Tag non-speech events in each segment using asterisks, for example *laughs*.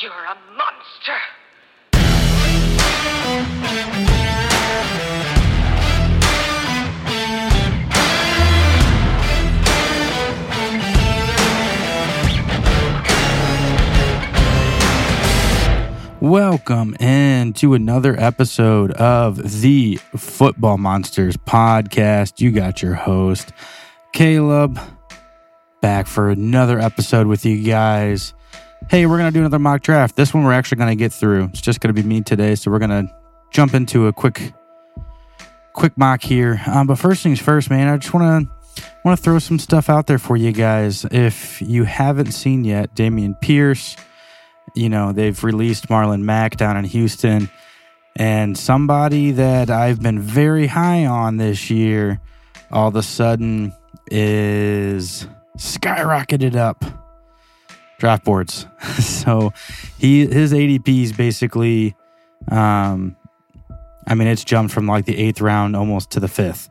You're a monster. Welcome in to another episode of the Football Monsters podcast. You got your host, Caleb, back for another episode with you guys. Hey, we're going to do another mock draft. This one we're actually going to get through. It's just going to be me today, so we're going to jump into a quick quick mock here. Um, but first things first, man, I just want to want to throw some stuff out there for you guys. If you haven't seen yet, Dameon Pierce you know, they've released Marlon Mack down in Houston. And somebody that I've been very high on this year all of a sudden is skyrocketed up draft boards. *laughs* so he his ADP is basically um I mean it's jumped from like the 8th round almost to the 5th.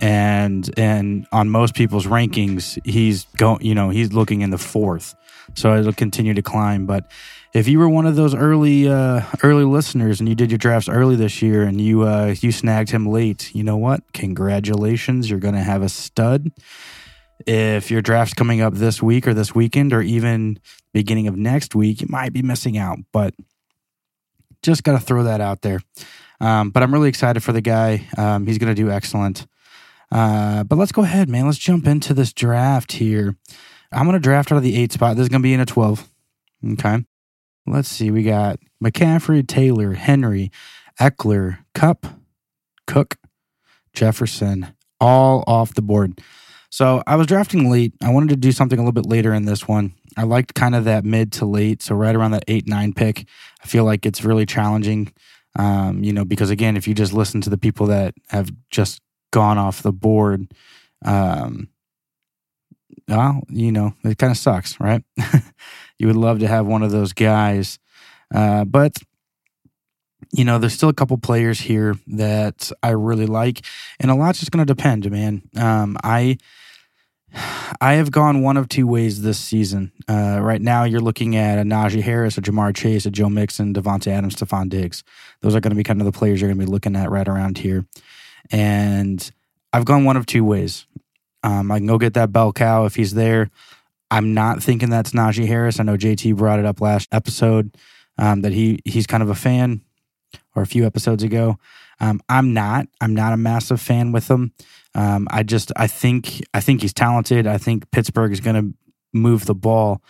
And and on most people's rankings he's going you know he's looking in the 4th. So it'll continue to climb but if you were one of those early uh, early listeners and you did your drafts early this year and you uh, you snagged him late, you know what? Congratulations, you're going to have a stud. If your draft's coming up this week or this weekend or even beginning of next week, you might be missing out. But just got to throw that out there. Um, but I'm really excited for the guy. Um, he's going to do excellent. Uh, but let's go ahead, man. Let's jump into this draft here. I'm going to draft out of the eight spot. This is going to be in a 12. Okay. Let's see. We got McCaffrey, Taylor, Henry, Ekeler, Kupp, Cook, Jefferson, all off the board. So I was drafting late. I wanted to do something a little bit later in this one. I liked kind of that mid to late, so right around that eight nine pick. I feel like it's really challenging, um, you know, because again, if you just listen to the people that have just gone off the board, um, well, you know, it kind of sucks, right? *laughs* you would love to have one of those guys. Uh, but you know, there's still a couple players here that I really like, and a lot's just going to depend, man. Um, I I have gone one of two ways this season. Uh, right now, you're looking at a Najee Harris, a Ja'Marr Chase, a Joe Mixon, Davante Adams, Stefon Diggs. Those are going to be kind of the players you're going to be looking at right around here. And I've gone one of two ways. Um, I can go get that bell cow if he's there. I'm not thinking that's Najee Harris. I know JT brought it up last episode um, that he he's kind of a fan, or a few episodes ago. Um, I'm not. I'm not a massive fan with him. Um, I just I think I think he's talented. I think Pittsburgh is going to move the ball.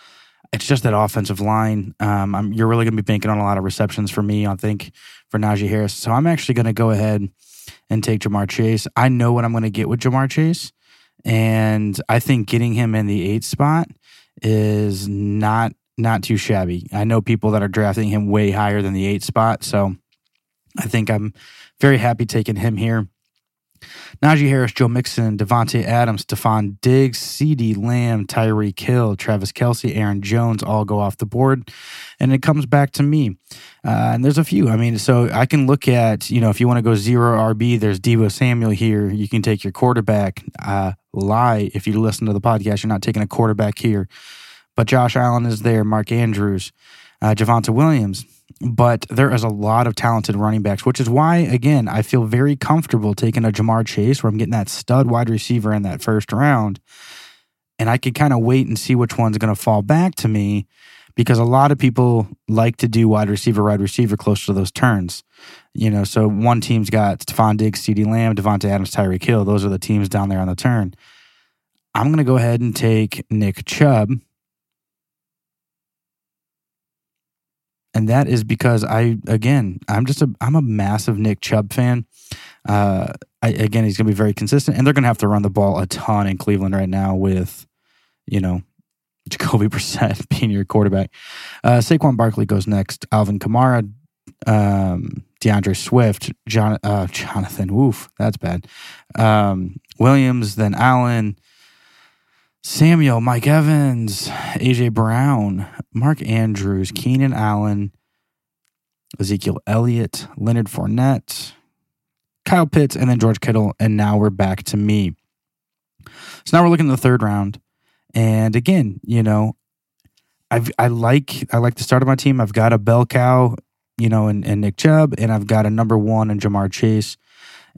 It's just that offensive line. Um, you're really going to be banking on a lot of receptions for me. I think for Najee Harris. So I'm actually going to go ahead and take Ja'Marr Chase. I know what I'm going to get with Ja'Marr Chase. And I think getting him in the eight spot is not not too shabby. I know people that are drafting him way higher than the eight spot, so I think I'm very happy taking him here. Najee Harris, Joe Mixon, Davante Adams, Stefon Diggs, CeeDee Lamb, Tyree Hill, Travis Kelce, Aaron Jones all go off the board. And it comes back to me. Uh, and there's a few. I mean, so I can look at, you know, if you want to go zero RB, there's Deebo Samuel here. You can take your quarterback. Uh, lie if you listen to the podcast, you're not taking a quarterback here. But Josh Allen is there, Mark Andrews, uh, Javonte Williams but there is a lot of talented running backs, which is why, again, I feel very comfortable taking a Ja'Marr Chase where I'm getting that stud wide receiver in that first round. And I could kind of wait and see which one's going to fall back to me because a lot of people like to do wide receiver, wide receiver close to those turns. You know, so one team's got Stefon Diggs, CeeDee Lamb, Davante Adams, Tyreek Hill. Those are the teams down there on the turn. I'm going to go ahead and take Nick Chubb and that is because I again I'm just a I'm a massive Nick Chubb fan. Uh, I, again, he's going to be very consistent, and they're going to have to run the ball a ton in Cleveland right now with, you know, Jacoby *laughs* Brissett being your quarterback. Uh, Saquon Barkley goes next. Alvin Kamara, um, D'Andre Swift, John, uh, Jonathan. Woof, that's bad. Um, Williams, then Allen, Samuel, Mike Evans, AJ Brown, Mark Andrews, Keenan Allen, Ezekiel Elliott, Leonard Fournette, Kyle Pitts, and then George Kittle. And now we're back to me. So now we're looking at the third round. And again, you know, I've, I like I like the start of my team. I've got a bell cow, you know, and, and Nick Chubb, and I've got a number one in Ja'Marr Chase.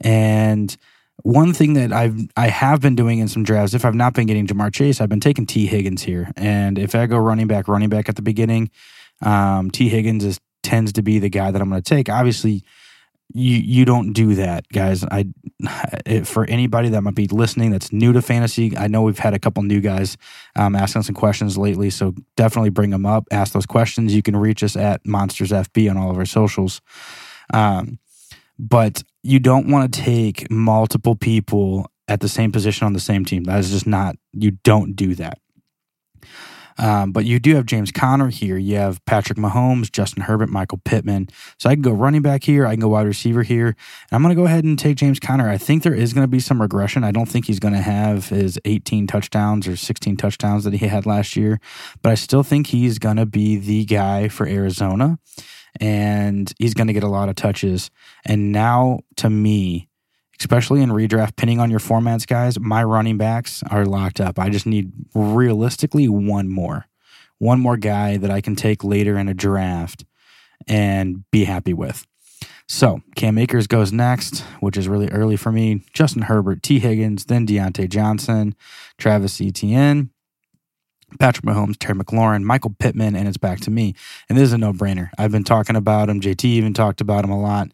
And one thing that I've I have been doing in some drafts, if I've not been getting Ja'Marr Chase, I've been taking Tee Higgins here. And if I go running back, running back at the beginning, um, Tee Higgins is tends to be the guy that I'm going to take. Obviously, you you don't do that, guys. I *sighs* for anybody that might be listening that's new to fantasy, I know we've had a couple new guys um, asking some questions lately, so definitely bring them up. Ask those questions. You can reach us at Monsters FB on all of our socials. Um, but you don't want to take multiple people at the same position on the same team. That is just not. You don't do that. Um, but you do have James Conner here. You have Patrick Mahomes, Justin Herbert, Michael Pittman. So I can go running back here. I can go wide receiver here. And I'm going to go ahead and take James Conner. I think there is going to be some regression. I don't think he's going to have his 18 touchdowns or 16 touchdowns that he had last year. But I still think he's going to be the guy for Arizona. And he's going to get a lot of touches. And now, to me, especially in redraft, pinning on your formats, guys, my running backs are locked up. I just need realistically one more, one more guy that I can take later in a draft and be happy with. So Cam Akers goes next, which is really early for me. Justin Herbert, Tee Higgins, then Diontae Johnson, Travis Etienne, Patrick Mahomes, Terry McLaurin, Michael Pittman, and it's back to me. And this is a no brainer. I've been talking about him. JT even talked about him a lot.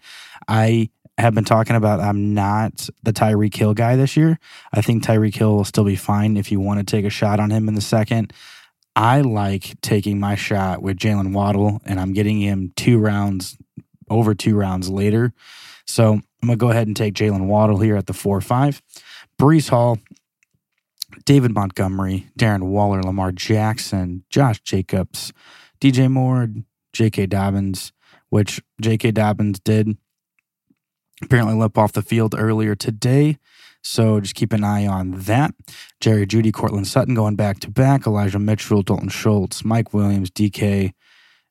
I have been talking about I'm not the Tyreek Hill guy this year. I think Tyreek Hill will still be fine if you want to take a shot on him in the second. I like taking my shot with Jalen Waddle, and I'm getting him two rounds, over two rounds later. So I'm going to go ahead and take Jalen Waddle here at the 4 5. Breece Hall, David Montgomery, Darren Waller, Lamar Jackson, Josh Jacobs, DJ Moore, J.K. Dobbins, which J.K. Dobbins did apparently limp off the field earlier today. So just keep an eye on that. Jerry Jeudy, Courtland Sutton going back to back. Elijah Mitchell, Dalton Schultz, Mike Williams, DK,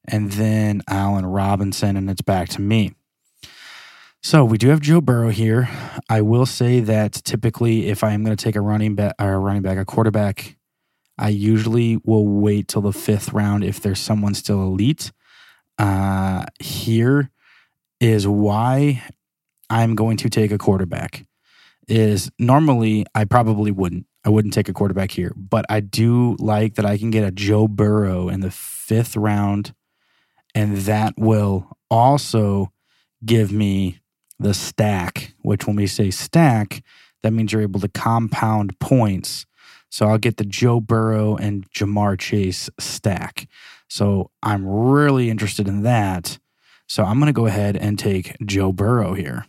and then Allen Robinson, and it's back to me. So we do have Joe Burrow here. I will say that typically, if I am going to take a running back a running back, a quarterback, I usually will wait till the fifth round if there's someone still elite. Uh, here is why I'm going to take a quarterback is normally I probably wouldn't. I wouldn't take a quarterback here, but I do like that I can get a Joe Burrow in the fifth round, and that will also give me the stack, which when we say stack, that means you're able to compound points. So I'll get the Joe Burrow and Ja'Marr Chase stack. So I'm really interested in that. So I'm going to go ahead and take Joe Burrow here.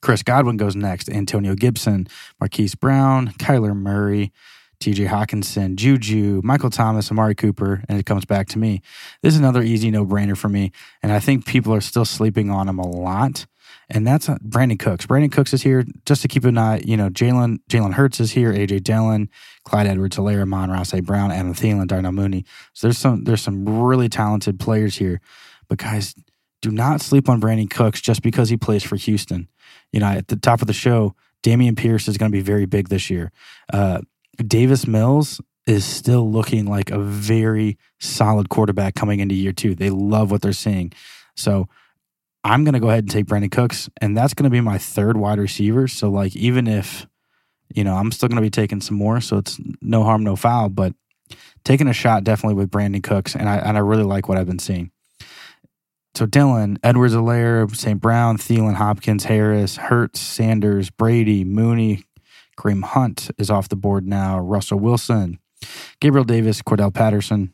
Chris Godwin goes next. Antonio Gibson, Marquise Brown, Kyler Murray, TJ Hockenson, Juju, Michael Thomas, Amari Cooper, and it comes back to me. This is another easy no brainer for me. And I think people are still sleeping on him a lot. And that's Brandin Cooks. Brandin Cooks is here just to keep an eye. You know, Jalen Jalen Hurts is here. AJ Dillon, Clyde Edwards Helaire, Amon-Ra St. Brown, Adam Thielen, Darnell Mooney. So there's some there's some really talented players here. But guys, do not sleep on Brandin Cooks just because he plays for Houston. You know, at the top of the show, Dameon Pierce is going to be very big this year. Uh, Davis Mills is still looking like a very solid quarterback coming into year two. They love what they're seeing. So I'm going to go ahead and take Brandin Cooks, and that's going to be my third wide receiver. So, like, even if, you know, I'm still going to be taking some more, so it's no harm, no foul, but taking a shot definitely with Brandin Cooks, and I, and I really like what I've been seeing. So Dillon, Edwards Helaire, St. Brown, Thielen, Hopkins, Harris, Hurts, Sanders, Brady, Mooney, Kareem Hunt is off the board now. Russell Wilson, Gabriel Davis, Cordarrelle Patterson.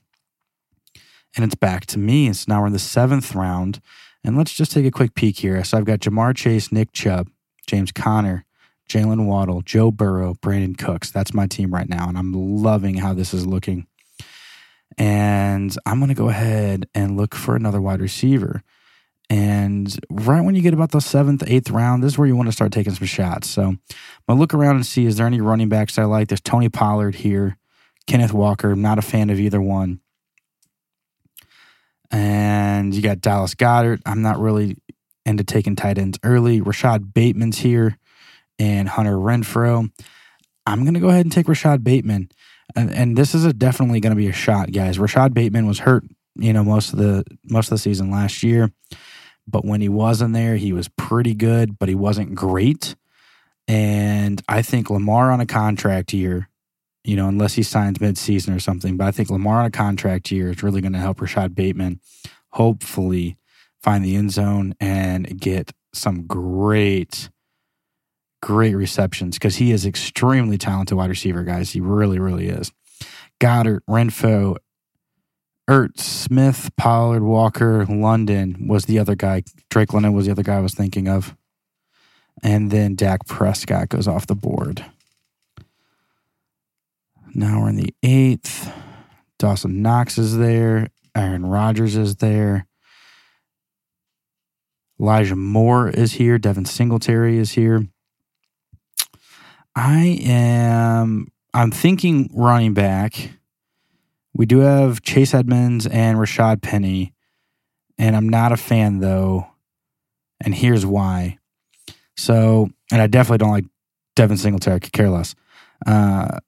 And it's back to me. So now we're in the seventh round. And let's just take a quick peek here. So I've got Ja'Marr Chase, Nick Chubb, James Conner, Jalen Waddle, Joe Burrow, Brandin Cooks. That's my team right now. And I'm loving how this is looking. And I'm going to go ahead and look for another wide receiver. And right when you get about the seventh, eighth round, this is where you want to start taking some shots. So I'm going to look around and see is there any running backs I like? There's Tony Pollard here, Kenneth Walker. Not a fan of either one. And you got Dallas Goedert. I'm not really into taking tight ends early. Rashod Bateman's here and Hunter Renfrow. I'm going to go ahead and take Rashod Bateman. and, and this is definitely going to be a shot, guys. Rashod Bateman was hurt, you know, most of the most of the season last year, but when he wasn't there, he was pretty good, but he wasn't great. And I think Lamar on a contract year, you know, unless he signs midseason or something, but I think Lamar on a contract year is really going to help Rashod Bateman hopefully find the end zone and get some great great receptions because he is extremely talented wide receiver, guys. He really, really is. Goedert, Renfrow, Ertz, Smith, Pollard, Walker, London was the other guy. Drake London was the other guy I was thinking of. And then Dak Prescott goes off the board. Now we're in the eighth. Dawson Knox is there. Aaron Rodgers is there. Elijah Moore is here. Devin Singletary is here. I am I'm thinking running back. We do have Chase Edmonds and Rashad Penny, and I'm not a fan though. And here's why. So, and I definitely don't like Devin Singletary. I could care less. Uh,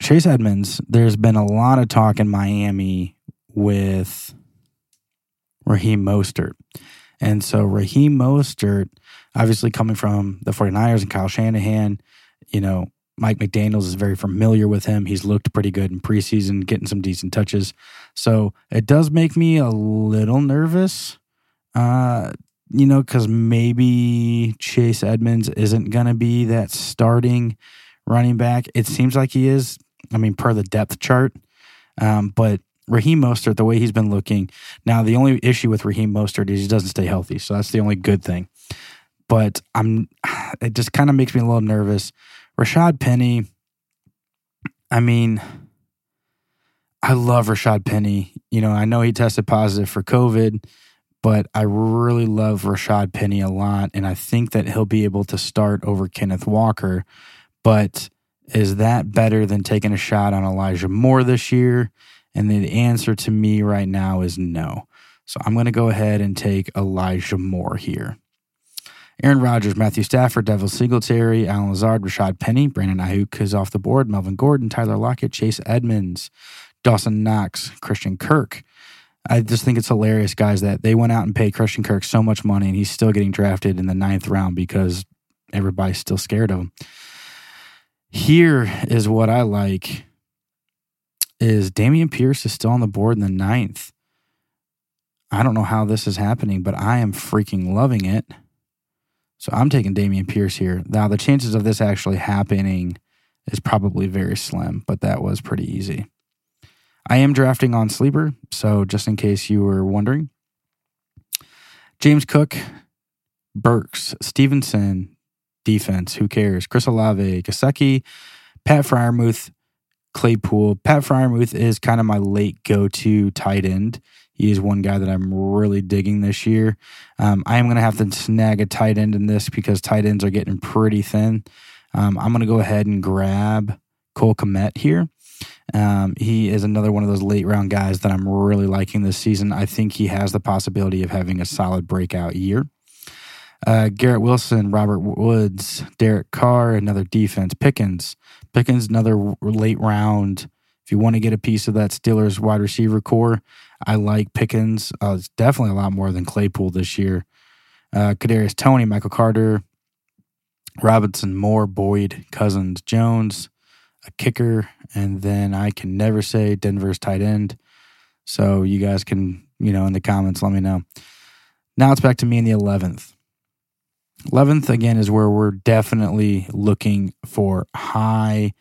Chase Edmonds. There's been a lot of talk in Miami with Raheem Mostert. And so Raheem Mostert, obviously coming from the 49ers and Kyle Shanahan, you know, Mike McDaniels is very familiar with him. He's looked pretty good in preseason, getting some decent touches. So it does make me a little nervous, uh, you know, because maybe Chase Edmonds isn't going to be that starting running back. It seems like he is. I mean, per the depth chart. Um, but Raheem Mostert, the way he's been looking now, the only issue with Raheem Mostert is he doesn't stay healthy, so that's the only good thing. But I'm, *sighs* it just kind of makes me a little nervous. Rashad Penny, I mean, I love Rashad Penny. You know, I know he tested positive for COVID, but I really love Rashad Penny a lot, and I think that he'll be able to start over Kenneth Walker. But is that better than taking a shot on Elijah Moore this year? And the answer to me right now is no. So I'm going to go ahead and take Elijah Moore here. Aaron Rodgers, Matthew Stafford, Devin Singletary, Allen Lazard, Rashad Penny, Brandon Aiyuk is off the board, Melvin Gordon, Tyler Lockett, Chase Edmonds, Dawson Knox, Christian Kirk. I just think it's hilarious, guys, that they went out and paid Christian Kirk so much money and he's still getting drafted in the ninth round because everybody's still scared of him. Here is what I like is Dameon Pierce is still on the board in the ninth. I don't know how this is happening, but I am freaking loving it. So I'm taking Dameon Pierce here. Now the chances of this actually happening is probably very slim, but that was pretty easy. I am drafting on sleeper, so just in case you were wondering. James Cook, Burks, Stevenson, defense, who cares? Chris Olave, Gesicki, Pat Freiermuth, Claypool. Pat Freiermuth is kind of my late go to tight end. He is one guy that I'm really digging this year. Um, I am going to have to snag a tight end in this because tight ends are getting pretty thin. Um, I'm going to go ahead and grab Cole Kmet here. Um, he is another one of those late round guys that I'm really liking this season. I think he has the possibility of having a solid breakout year. Uh, Garrett Wilson, Robert Woods, Derek Carr, another defense. Pickens, Pickens, another late round. If you want to get a piece of that Steelers wide receiver core, I like Pickens. Uh, it's definitely a lot more than Claypool this year. Uh, Kadarius Toney, Michael Carter, Robinson, Moore, Boyd, Cousins, Jones, a kicker, and then I can never say Denver's tight end. So you guys can, you know, in the comments, let me know. Now it's back to me in the 11th. 11th, again, is where we're definitely looking for high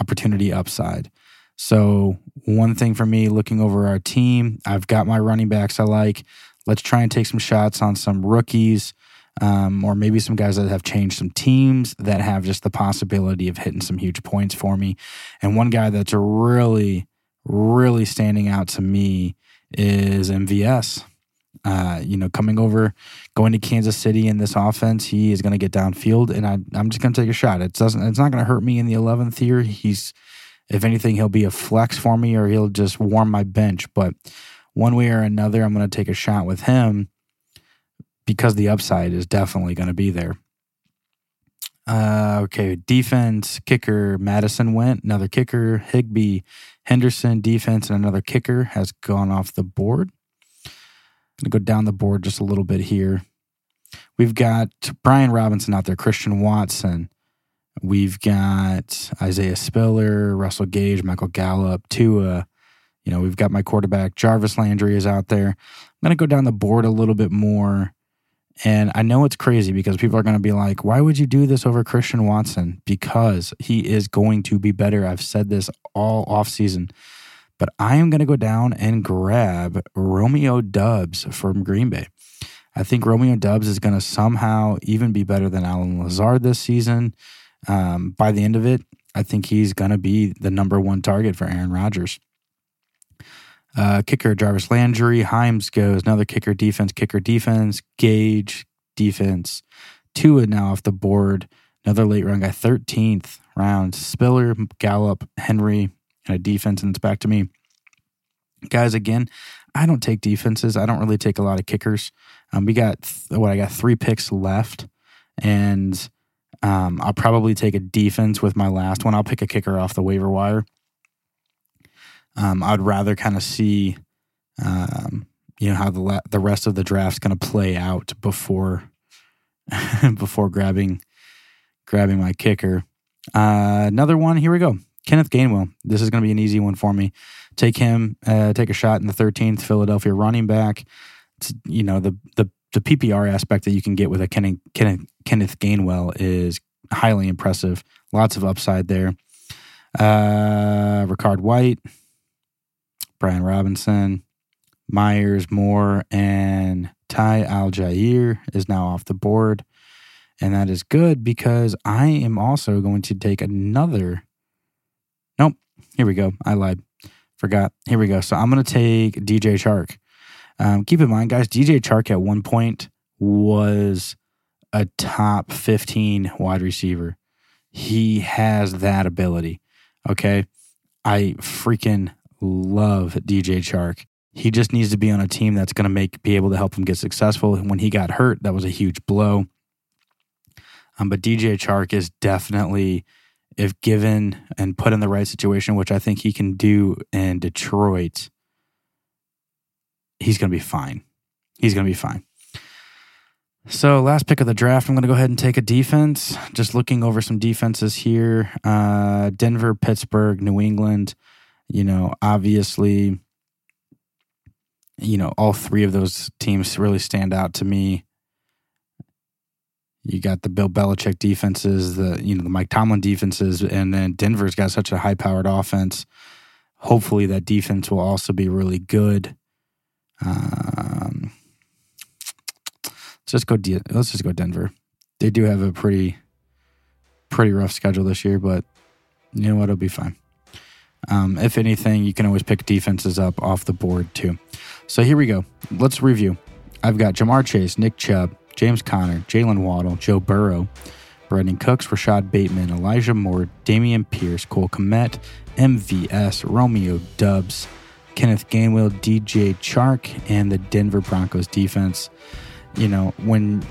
opportunity upside. So, one thing for me looking over our team, I've got my running backs I like. Let's try and take some shots on some rookies um, or maybe some guys that have changed some teams that have just the possibility of hitting some huge points for me. And one guy that's really, really standing out to me is MVS. Uh, you know, coming over, going to Kansas City in this offense, he is going to get downfield, and I, I'm just going to take a shot. It doesn't. It's not going to hurt me in the 11th year. He's, if anything, he'll be a flex for me, or he'll just warm my bench. But one way or another, I'm going to take a shot with him because the upside is definitely going to be there. Uh, okay, defense kicker Madison went. Another kicker Higbee Henderson defense and another kicker has gone off the board. I'm Going to go down the board just a little bit here. We've got Brian Robinson out there, Christian Watson. We've got Isaiah Spiller, Russell Gage, Michael Gallup, Tua. You know, we've got my quarterback Jarvis Landry is out there. I'm going to go down the board a little bit more. And I know it's crazy because people are going to be like, why would you do this over Christian Watson? Because he is going to be better. I've said this all off season. But I am going to go down and grab Romeo Doubs from Green Bay. I think Romeo Doubs is going to somehow even be better than Allen Lazard this season. Um, by the end of it, I think he's going to be the number one target for Aaron Rodgers. Uh, kicker Jarvis Landry, Himes goes another kicker defense, kicker defense, Gage defense, Tua now off the board, another late round guy, 13th round, Spiller, Gallup, Henry, and a defense, and it's back to me. Guys, again, I don't take defenses. I don't really take a lot of kickers. Um, we got th- what I got three picks left, and um, I'll probably take a defense with my last one. I'll pick a kicker off the waiver wire. Um, I'd rather kind of see, um, you know, how the la- the rest of the draft's going to play out before *laughs* before grabbing grabbing my kicker. Uh, another one. Here we go. Kenneth Gainwell. This is going to be an easy one for me. Take him. Uh, take a shot in the 13th Philadelphia running back. It's, you know the the the PPR aspect that you can get with a Kenneth, Kenneth, Kenneth Gainwell is highly impressive. Lots of upside there. Uh, Rachaad White, Brian Robinson, Myers, Moore, and Ty Allgeier is now off the board. And that is good because I am also going to take another. Nope. Here we go. I lied. Forgot. Here we go. So I'm going to take DJ Chark. Um, keep in mind, guys, DJ Chark at one point was a top 15 wide receiver. He has that ability. Okay. I freaking love DJ Chark. He just needs to be on a team that's going to make be able to help him get successful. When he got hurt, that was a huge blow. Um, but DJ Chark is definitely, if given and put in the right situation, which I think he can do in Detroit, he's going to be fine. He's going to be fine. So, last pick of the draft, I'm going to go ahead and take a defense. Just looking over some defenses here uh, Denver, Pittsburgh, New England. You know, obviously, you know, all three of those teams really stand out to me. You got the Bill Belichick defenses, the you know the Mike Tomlin defenses, and then Denver's got such a high powered offense. Hopefully, that defense will also be really good. Um, let's just go. Let's just go Denver. They do have a pretty, pretty rough schedule this year, but you know what? It'll be fine. Um, if anything, you can always pick defenses up off the board too. So here we go. Let's review. I've got Ja'Marr Chase, Nick Chubb, James Conner, Jalen Waddle, Joe Burrow, Brandin Cooks, Rashod Bateman, Elijah Moore, Dameon Pierce, Cole Kmet, MVS, Romeo Doubs, Kenneth Gainwell, DJ Chark, and the Denver Broncos defense. You know, when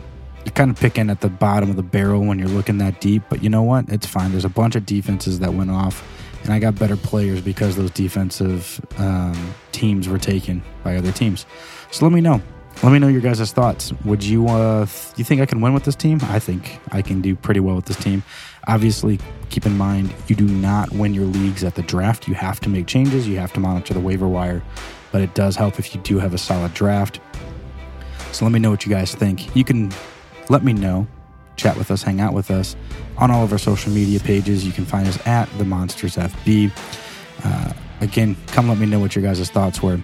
you're kind of picking at the bottom of the barrel when you're looking that deep, but you know what? It's fine. There's a bunch of defenses that went off, and I got better players because those defensive um, teams were taken by other teams. So let me know. Let me know your guys' thoughts. Would you uh, th- you think I can win with this team? I think I can do pretty well with this team. Obviously, keep in mind you do not win your leagues at the draft. You have to make changes. You have to monitor the waiver wire, but it does help if you do have a solid draft. So let me know what you guys think. You can let me know, chat with us, hang out with us on all of our social media pages. You can find us at the Monsters FB. Uh, again, come let me know what your guys' thoughts were.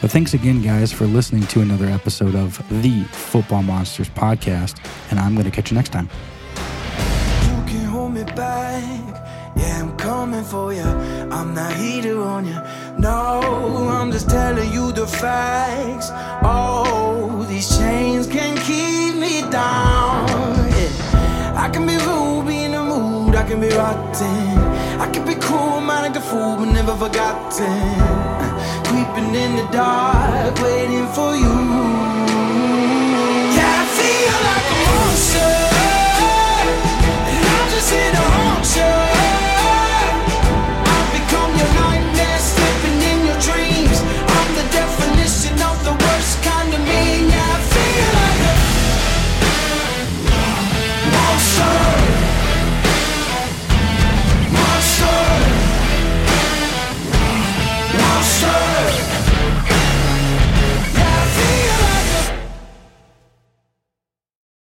But thanks again, guys, for listening to another episode of the Football Monsters podcast. And I'm going to catch you next time. Coming for you. I'm not heater on you. No, I'm just telling you the facts. Oh, these chains can keep me down. Yeah. I can be rude, be in the mood. I can be rotten. I can be cool, man, like a fool, but never forgotten. Creeping in the dark, waiting for you